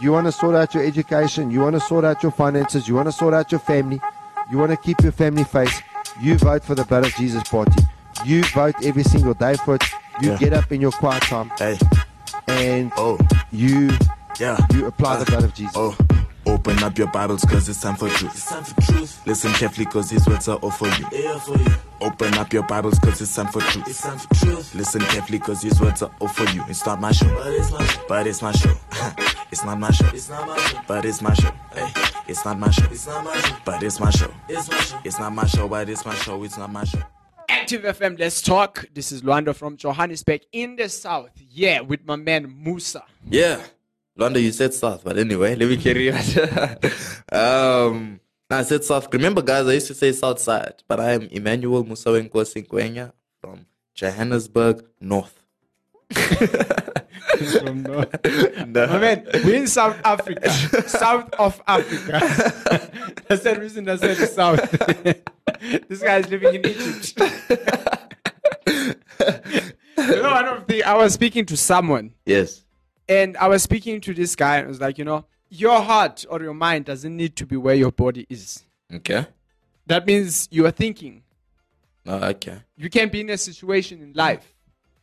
You want to sort out your education. You want to sort out your finances. You want to sort out your family. You want to keep your family face. You vote for the Blood of Jesus party. You vote every single day for it. You Yeah. get up in your quiet time Hey, and oh, you yeah. you apply the Uh, blood of Jesus. Oh, open up your Bibles cause it's time for truth. It's time for truth. Listen carefully cause his words are all for you. Yeah, for you. Open up your Bibles cause it's time for truth. It's time for truth. Listen carefully cause his words are all for you. It's not my show. But it's my show. But it's my show. it's not my show. It's not my show. But it's my show. Hey, it's not my show. It's not my show. But it's my show. It's my show. It's not my show, but it's my show. It's not my show. Active FM, let's talk. This is Lwando from Johannesburg in the south. Yeah, with my man Musa. Yeah. Lwando, you said South, but anyway, let me carry on. um, I said South. Remember, guys, I used to say South Side, but I am Emmanuel Musawenko Sinkwenya from Johannesburg North. From north. No. My man, we're in South Africa. south of Africa. That's the reason I said the south. this guy is living in Egypt. you know, one of the I was speaking to someone Yes. and I was speaking to this guy and I was like, you know, your heart or your mind doesn't need to be where your body is. Okay. That means you are thinking. Oh, okay. You can be in a situation in life.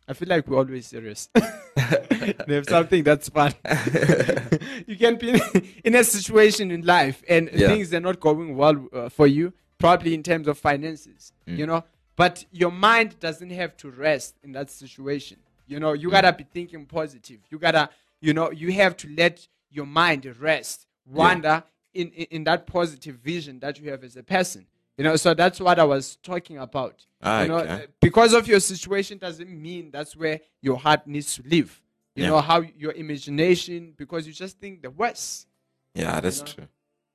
I feel like we're always serious. There's something that's fun. you can be in, a situation in life and Yeah. things are not going well uh, for you, probably in terms of finances, Mm. you know. But your mind doesn't have to rest in that situation. You know, Mm. you gotta be thinking positive. You gotta, you know, you have to let your mind rest, wander in, in, in that positive vision that you have as a person. You know, so that's what I was talking about. Ah, you know, okay. because of your situation doesn't mean that's where your heart needs to live. You Yeah. know how your imagination, because you just think the worst. Yeah, that's know? true.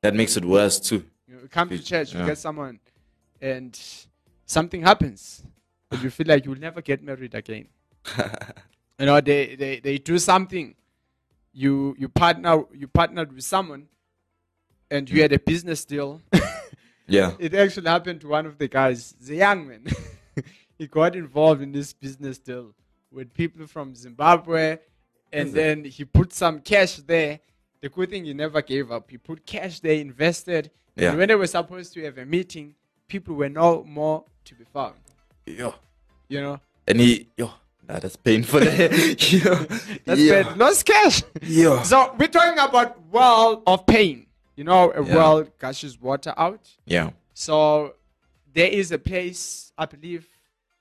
That makes it worse too. You know, come to church, you yeah. get someone, and something happens, and you feel like you'll never get married again. you know, they, they, they do something. You you partner you partnered with someone, and you had a business deal. Yeah. it actually happened to one of the guys, the young man. he got involved in this business deal with people from Zimbabwe, and then he put some cash there. The good thing he never gave up. He put cash there, invested, Yeah. and when they were supposed to have a meeting, people were no more to be found. Yo. You know, And he, yo, nah, that's painful. yo. that's bad. Lost cash. Yo. So we're talking about well of pain. You know, a Yeah. well gushes water out. Yeah. So there is a place, I believe,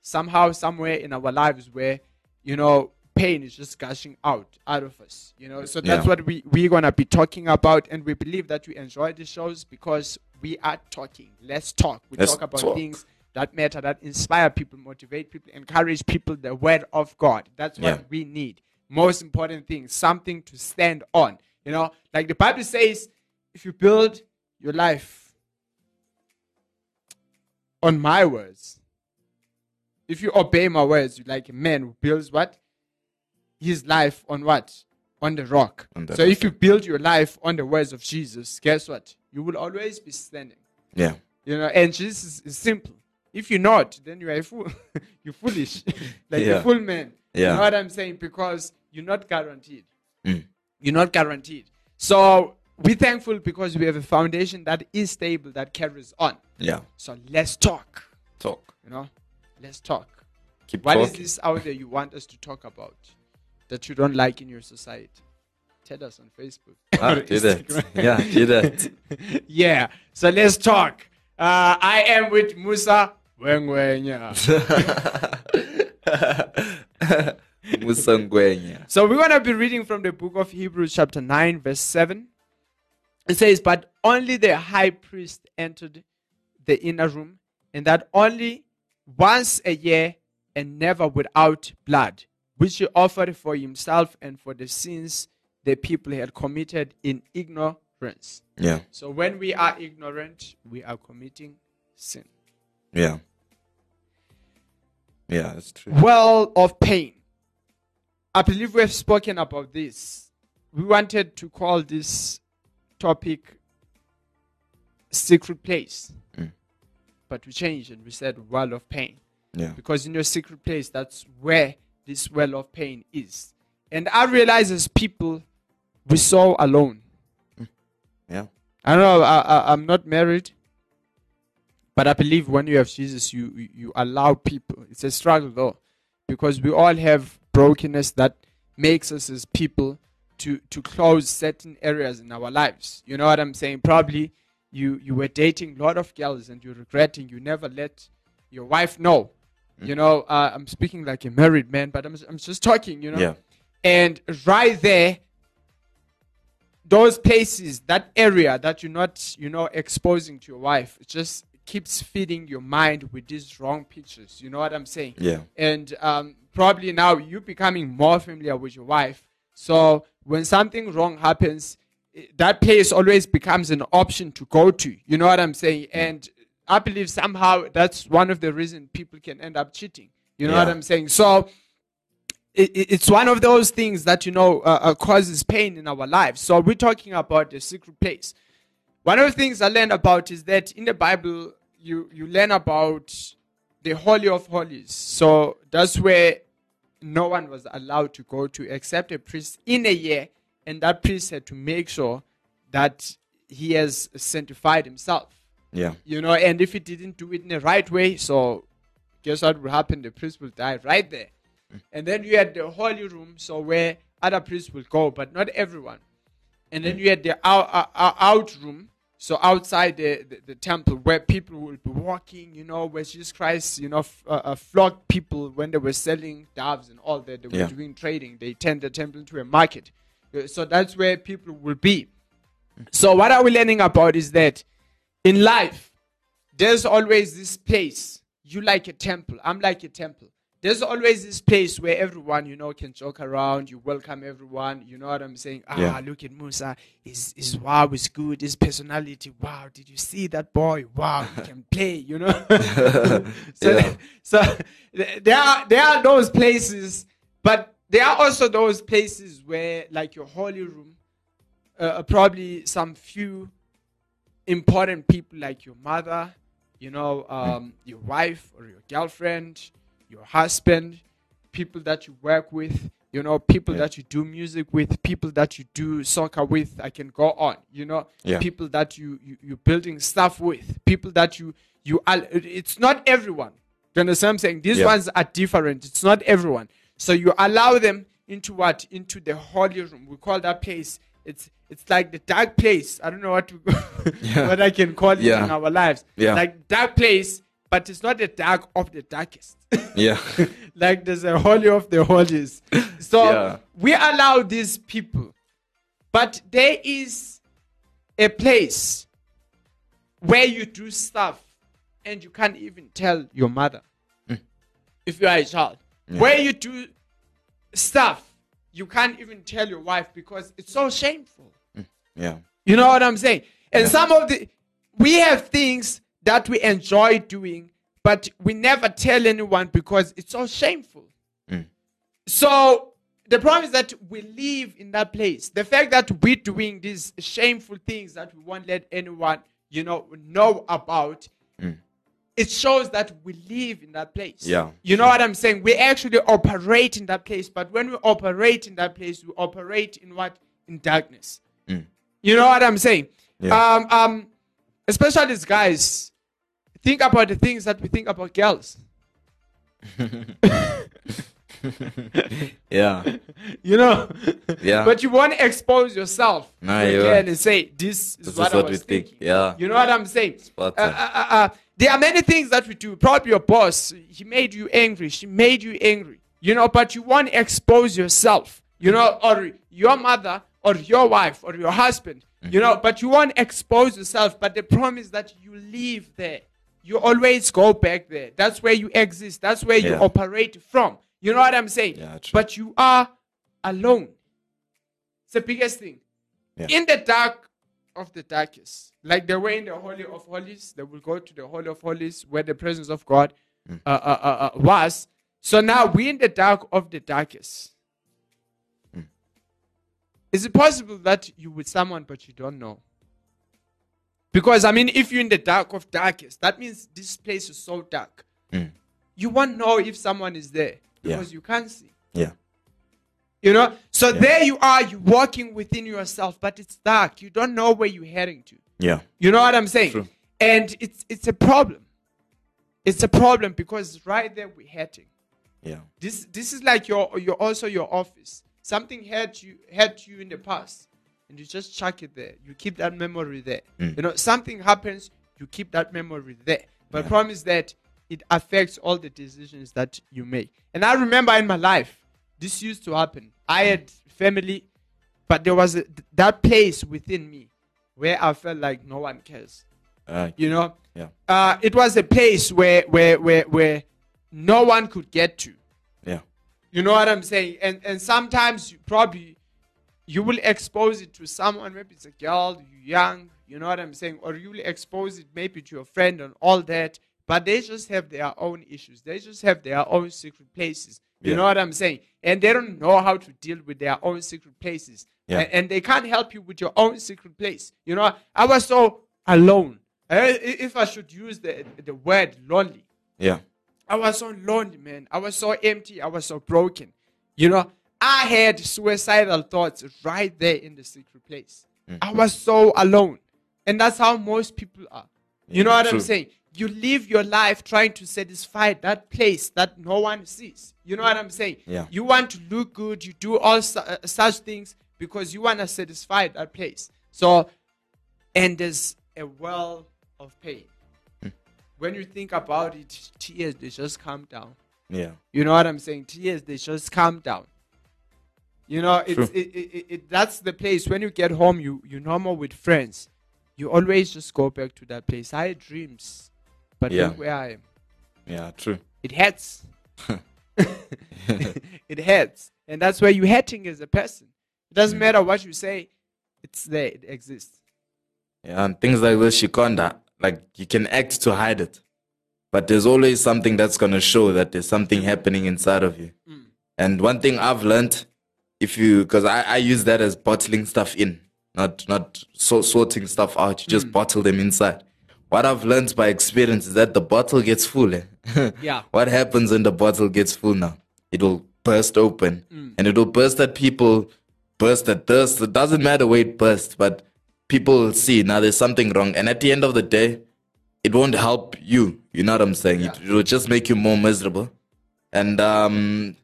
somehow, somewhere in our lives where, you know, pain is just gushing out out of us. You know, so that's Yeah. what we, we're gonna be talking about, and we believe that you enjoy the shows because we are talking. Let's talk. We Let's talk about talk. things that matter, that inspire people, motivate people, encourage people, the word of God. That's what Yeah. we need. Most important thing, something to stand on. You know, like the Bible says, if you build your life on my words, if you obey my words, you like a man who builds what? His life on what? On the rock. On so if you build your life on the words of Jesus, guess what? You will always be standing. Yeah. You know, and Jesus is simple. If you're not, then you are a fool. you're foolish. like Yeah. a fool man. You Yeah. know what I'm saying? Because you're not guaranteed. Mm. You're not guaranteed. So we're thankful because we have a foundation that is stable, that carries on. Yeah. So let's talk. Talk. You know, let's talk. Keep What is talking. this out there you want us to talk about that you don't like in your society? Tell us on Facebook. Ah, do that. Yeah, do that. yeah. So let's talk. Uh, I am with Musa Wengwenya. So we're going to be reading from the book of Hebrews, chapter 9, verse 7. It says, But only the high priest entered the inner room, and that only once a year and never without blood, which he offered for himself and for the sins the people had committed in ignorance. Yeah. So when we are ignorant, we are committing sin. Yeah. Yeah, that's true. well of pain. I believe we have spoken about this. We wanted to call this topic secret place. Mm. But we changed and we said well of pain. Yeah. Because in your secret place, that's where this well of pain is. And I realize as people, we saw alone. Yeah. I don't know. I, I, I'm not married, but I believe when you have Jesus, you you- you allow people. It's a struggle though, because we all have brokenness that makes us as people to to close certain areas in our lives. You know what I'm saying? Probably you you were dating a lot of girls and you're regretting you never let your wife know. You know, uh, I'm speaking like a married man, but I'm I'm just talking. You know, Yeah. and right there those places, that area that you're not, you know, exposing to your wife, it just keeps feeding your mind with these wrong pictures. You know what I'm saying? Yeah. And um, probably now you're becoming more familiar with your wife. So when something wrong happens, that place always becomes an option to go to. You know what I'm saying? And I believe somehow that's one of the reasons people can end up cheating. You know what I'm saying? So it, it- it's one of those things that you know uh, uh, causes pain in our lives. So we're talking about the secret place. One of the things I learned about is that in the Bible you you learn about the holy of holies. So that's where no one was allowed to go to except a priest in a year, and that priest had to make sure that he has sanctified himself Yeah. you know, and if he didn't do it in the right way, so guess what will happen? The priest will die right there. And then you had the holy room, so where other priests will go, but not everyone. And then you had the out, uh, out room, so outside the, the, the temple where people will be walking, you know, where Jesus Christ, you know, f- uh, uh, flogged people when they were selling doves and all that. They were Yeah. doing trading. They turned the temple into a market. Uh, So that's where people will be. So what are we learning about is that in life, there's always this place. You like a temple. I'm like a temple. There's always this place where everyone, you know, can joke around. You welcome everyone. You know what I'm saying? Ah, Yeah. look at Musa. His, his wow is good. His personality. Wow. Did you see that boy? Wow. He can play, you know? so, Yeah. so there are, there are those places, but there are also those places where, like your holy room, uh, probably some few important people like your mother, you know, um, your wife or your girlfriend, your husband, people that you work with, you know, people Yeah. that you do music with, people that you do soccer with. I can go on, you know, Yeah. people that you, you you're building stuff with, people that you you. are. It's not everyone. Do you understand what I'm saying? These Yeah. ones are different. It's not everyone. So you allow them into what? Into the holy room. We call that place. It's it's like the dark place. I don't know what to what I can call it in our lives. Yeah. Like dark place, but it's not the dark of the darkest. Yeah. like there's a holy of the holies. So Yeah. we allow these people, but there is a place where you do stuff and you can't even tell your mother mm. if you are a child. Where you do stuff you can't even tell your wife because it's so shameful. Mm. Yeah. You know what I'm saying? And some of the we have things that we enjoy doing, but we never tell anyone because it's so shameful. So the problem is that we live in that place. The fact that we're doing these shameful things that we won't let anyone, you know, know about, it shows that we live in that place. Yeah. You know what I'm saying? We actually operate in that place, but when we operate in that place, we operate in what? In darkness. You know what I'm saying? Yeah. Um, um, especially these guys, think about the things that we think about girls. Yeah. You know? Yeah. but you want to expose yourself a yeah. and say, this is This what is I what was we think. thinking. Yeah. You know what I'm saying? Uh, uh, uh, uh, there are many things that we do. Probably your boss, he made you angry. She made you angry. You know, but you want to expose yourself. You know, or your mother, or your wife, or your husband. You know, but you want to expose yourself. But the problem is that you live there. You always go back there. That's where you exist. That's where you operate from. You know what I'm saying? Yeah, but you are alone. It's the biggest thing. Yeah. In the dark of the darkest, like they were in the Holy of Holies, they will go to the Holy of Holies where the presence of God Mm. uh, uh, uh, was. So now we're in the dark of the darkest. Mm. Is it possible that you with someone but you don't know? Because I mean, if you're in the dark of darkest, that means this place is so dark. Mm. You won't know if someone is there Yeah. because you can't see. Yeah. You know, so there you are, you're walking within yourself, but it's dark. You don't know where you're heading to. Yeah. You know what I'm saying? True. And it's it's a problem. It's a problem because right there we're heading. Yeah. This this is like your your also your office. Something hurt you hurt you in the past, and you just chuck it there. You keep that memory there. Mm. You know, something happens, you keep that memory there. But problem is that it affects all the decisions that you make. And I remember in my life, this used to happen. I had family, but there was a, that place within me where I felt like no one cares. Uh, You know, yeah. uh, it was a place where where where where no one could get to. Yeah. You know what I'm saying? And and sometimes you probably you will expose it to someone, maybe it's a girl, you're young, you know what I'm saying? Or you will expose it maybe to your friend and all that. But they just have their own issues. They just have their own secret places. You Yeah. know what I'm saying? And they don't know how to deal with their own secret places. Yeah. And, they can't help you with your own secret place. You know, I was so alone. If I should use the, the word lonely, Yeah. I was so lonely, man. I was so empty. I was so broken. You know, I had suicidal thoughts right there in the secret place. Mm. I was so alone. And that's how most people are. You know Yeah, what I'm saying? You live your life trying to satisfy that place that no one sees. You know what I'm saying? Yeah. You want to look good. You do all su- uh, such things because you want to satisfy that place. So, and there's a well of pain. Hmm. When you think about it, tears, they just calm down. Yeah. You know what I'm saying? Tears, they just calm down. You know, it's, True. it, it, it, it, that's the place. When you get home, you, you normal with friends. You always just go back to that place. I had dreams, but Yeah. look where I am. Yeah. True. It hurts. it hurts. And that's where you're hurting as a person. It doesn't Mm. matter what you say, it's there, it exists. Yeah, and things like this, Shikonda, like you can act to hide it, but there's always something that's gonna show that there's something happening inside of you. And one thing I've learned, if you, because I, I use that as bottling stuff in, not not so, sorting stuff out. You just bottle them inside. What I've learned by experience is that the bottle gets full. eh? Yeah. what happens when the bottle gets full now? It will burst open, and it will burst at people, burst at thirst. It doesn't matter where it bursts, but people will see now there's something wrong. And at the end of the day, it won't help you. You know what I'm saying? It, it will just make you more miserable. And um,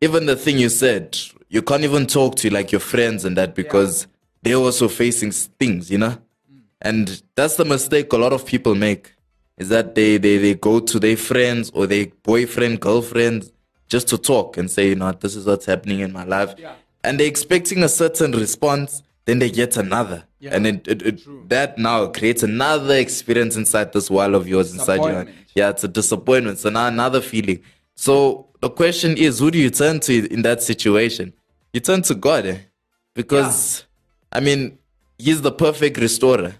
even the thing you said, you can't even talk to like your friends and that because they're also facing things, you know? Mm. And that's the mistake a lot of people make is that they, they, they go to their friends or their boyfriend, girlfriend just to talk and say, you know, this is what's happening in my life. Yeah. And they're expecting a certain response, then they get another. Yeah. And it, it, it that now creates another experience inside this wall of yours, inside your yeah, it's a disappointment. So now another feeling. So the question is, who do you turn to in that situation? You turn to God, eh? because I mean, He's the perfect restorer,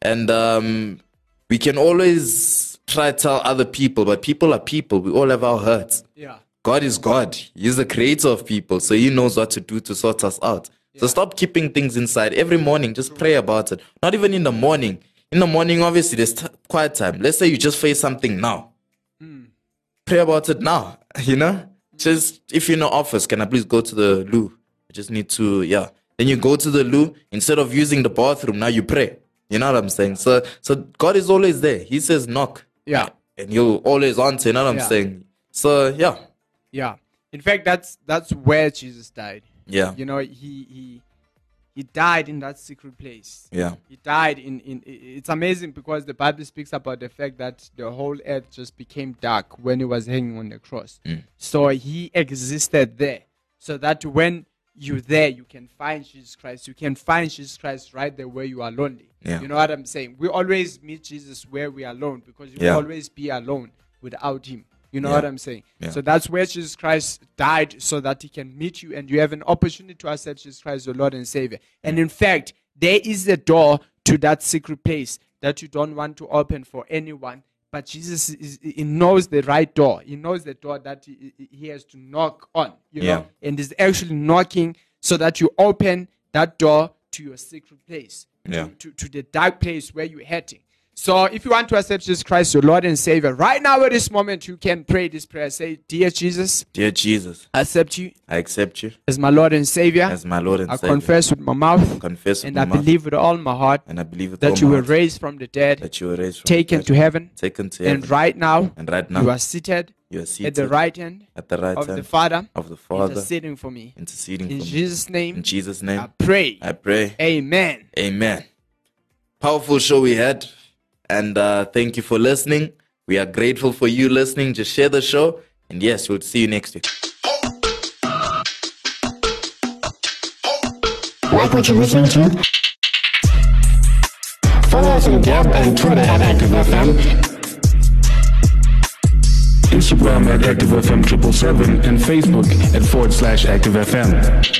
and um, we can always try to tell other people, but people are people. We all have our hurts. Yeah. God is God. He's the creator of people, so He knows what to do to sort us out. So stop keeping things inside. Every morning, just pray about it. Not even in the morning. In the morning, obviously, there's t- quiet time. Let's say you just face something now. Pray about it now. You know, just if you're in the office, can I please go to the loo? I just need to, yeah. Then you go to the loo instead of using the bathroom. Now you pray. You know what I'm saying? So, so God is always there. He says knock. Yeah. and you'll always answer. You know what I'm Yeah. saying? So, yeah, Yeah. In fact, that's that's where Jesus died. yeah, You know, he he he died in that secret place. yeah. He died in, in it's amazing because the Bible speaks about the fact that the whole earth just became dark when he was hanging on the cross. Mm. So he existed there. So that when you're there, you can find Jesus Christ. You can find Jesus Christ right there where you are lonely. Yeah. You know what I'm saying? We always meet Jesus where we are alone because you Yeah. will always be alone without him. You know Yeah. what I'm saying? Yeah. So that's where Jesus Christ died so that he can meet you and you have an opportunity to accept Jesus Christ, your Lord and Savior. And in fact, there is a door to that secret place that you don't want to open for anyone. But Jesus is, he knows the right door. He knows the door that he, he- has to knock on, you Yeah. know, and is actually knocking so that you open that door to your secret place, Yeah. to, to, to the dark place where you're heading. So if you want to accept Jesus Christ, your Lord and Savior, right now at this moment, you can pray this prayer. Say, Dear Jesus, Dear Jesus, I accept you I accept you as my Lord and Savior. as my Lord and I Savior. confess with my mouth I confess with and my I mouth believe with all my heart and I believe with all that you my were heart raised from the dead, that you were raised from taken the to dead, heaven, taken to heaven. and right now and right now you are seated you are seated at the right hand at the right of hand the Father, of the Father interceding for me. interceding In for me. Jesus' In name, I pray. I pray. Amen. Amen. Powerful show we had. And uh, thank you for listening. We are grateful for you listening. Just share the show. And yes, we'll see you next week. Like what you're listening to? Follow us on Gab and Twitter at ActiveFM. Instagram at ActiveFM777 and Facebook at forward slash ActiveFM.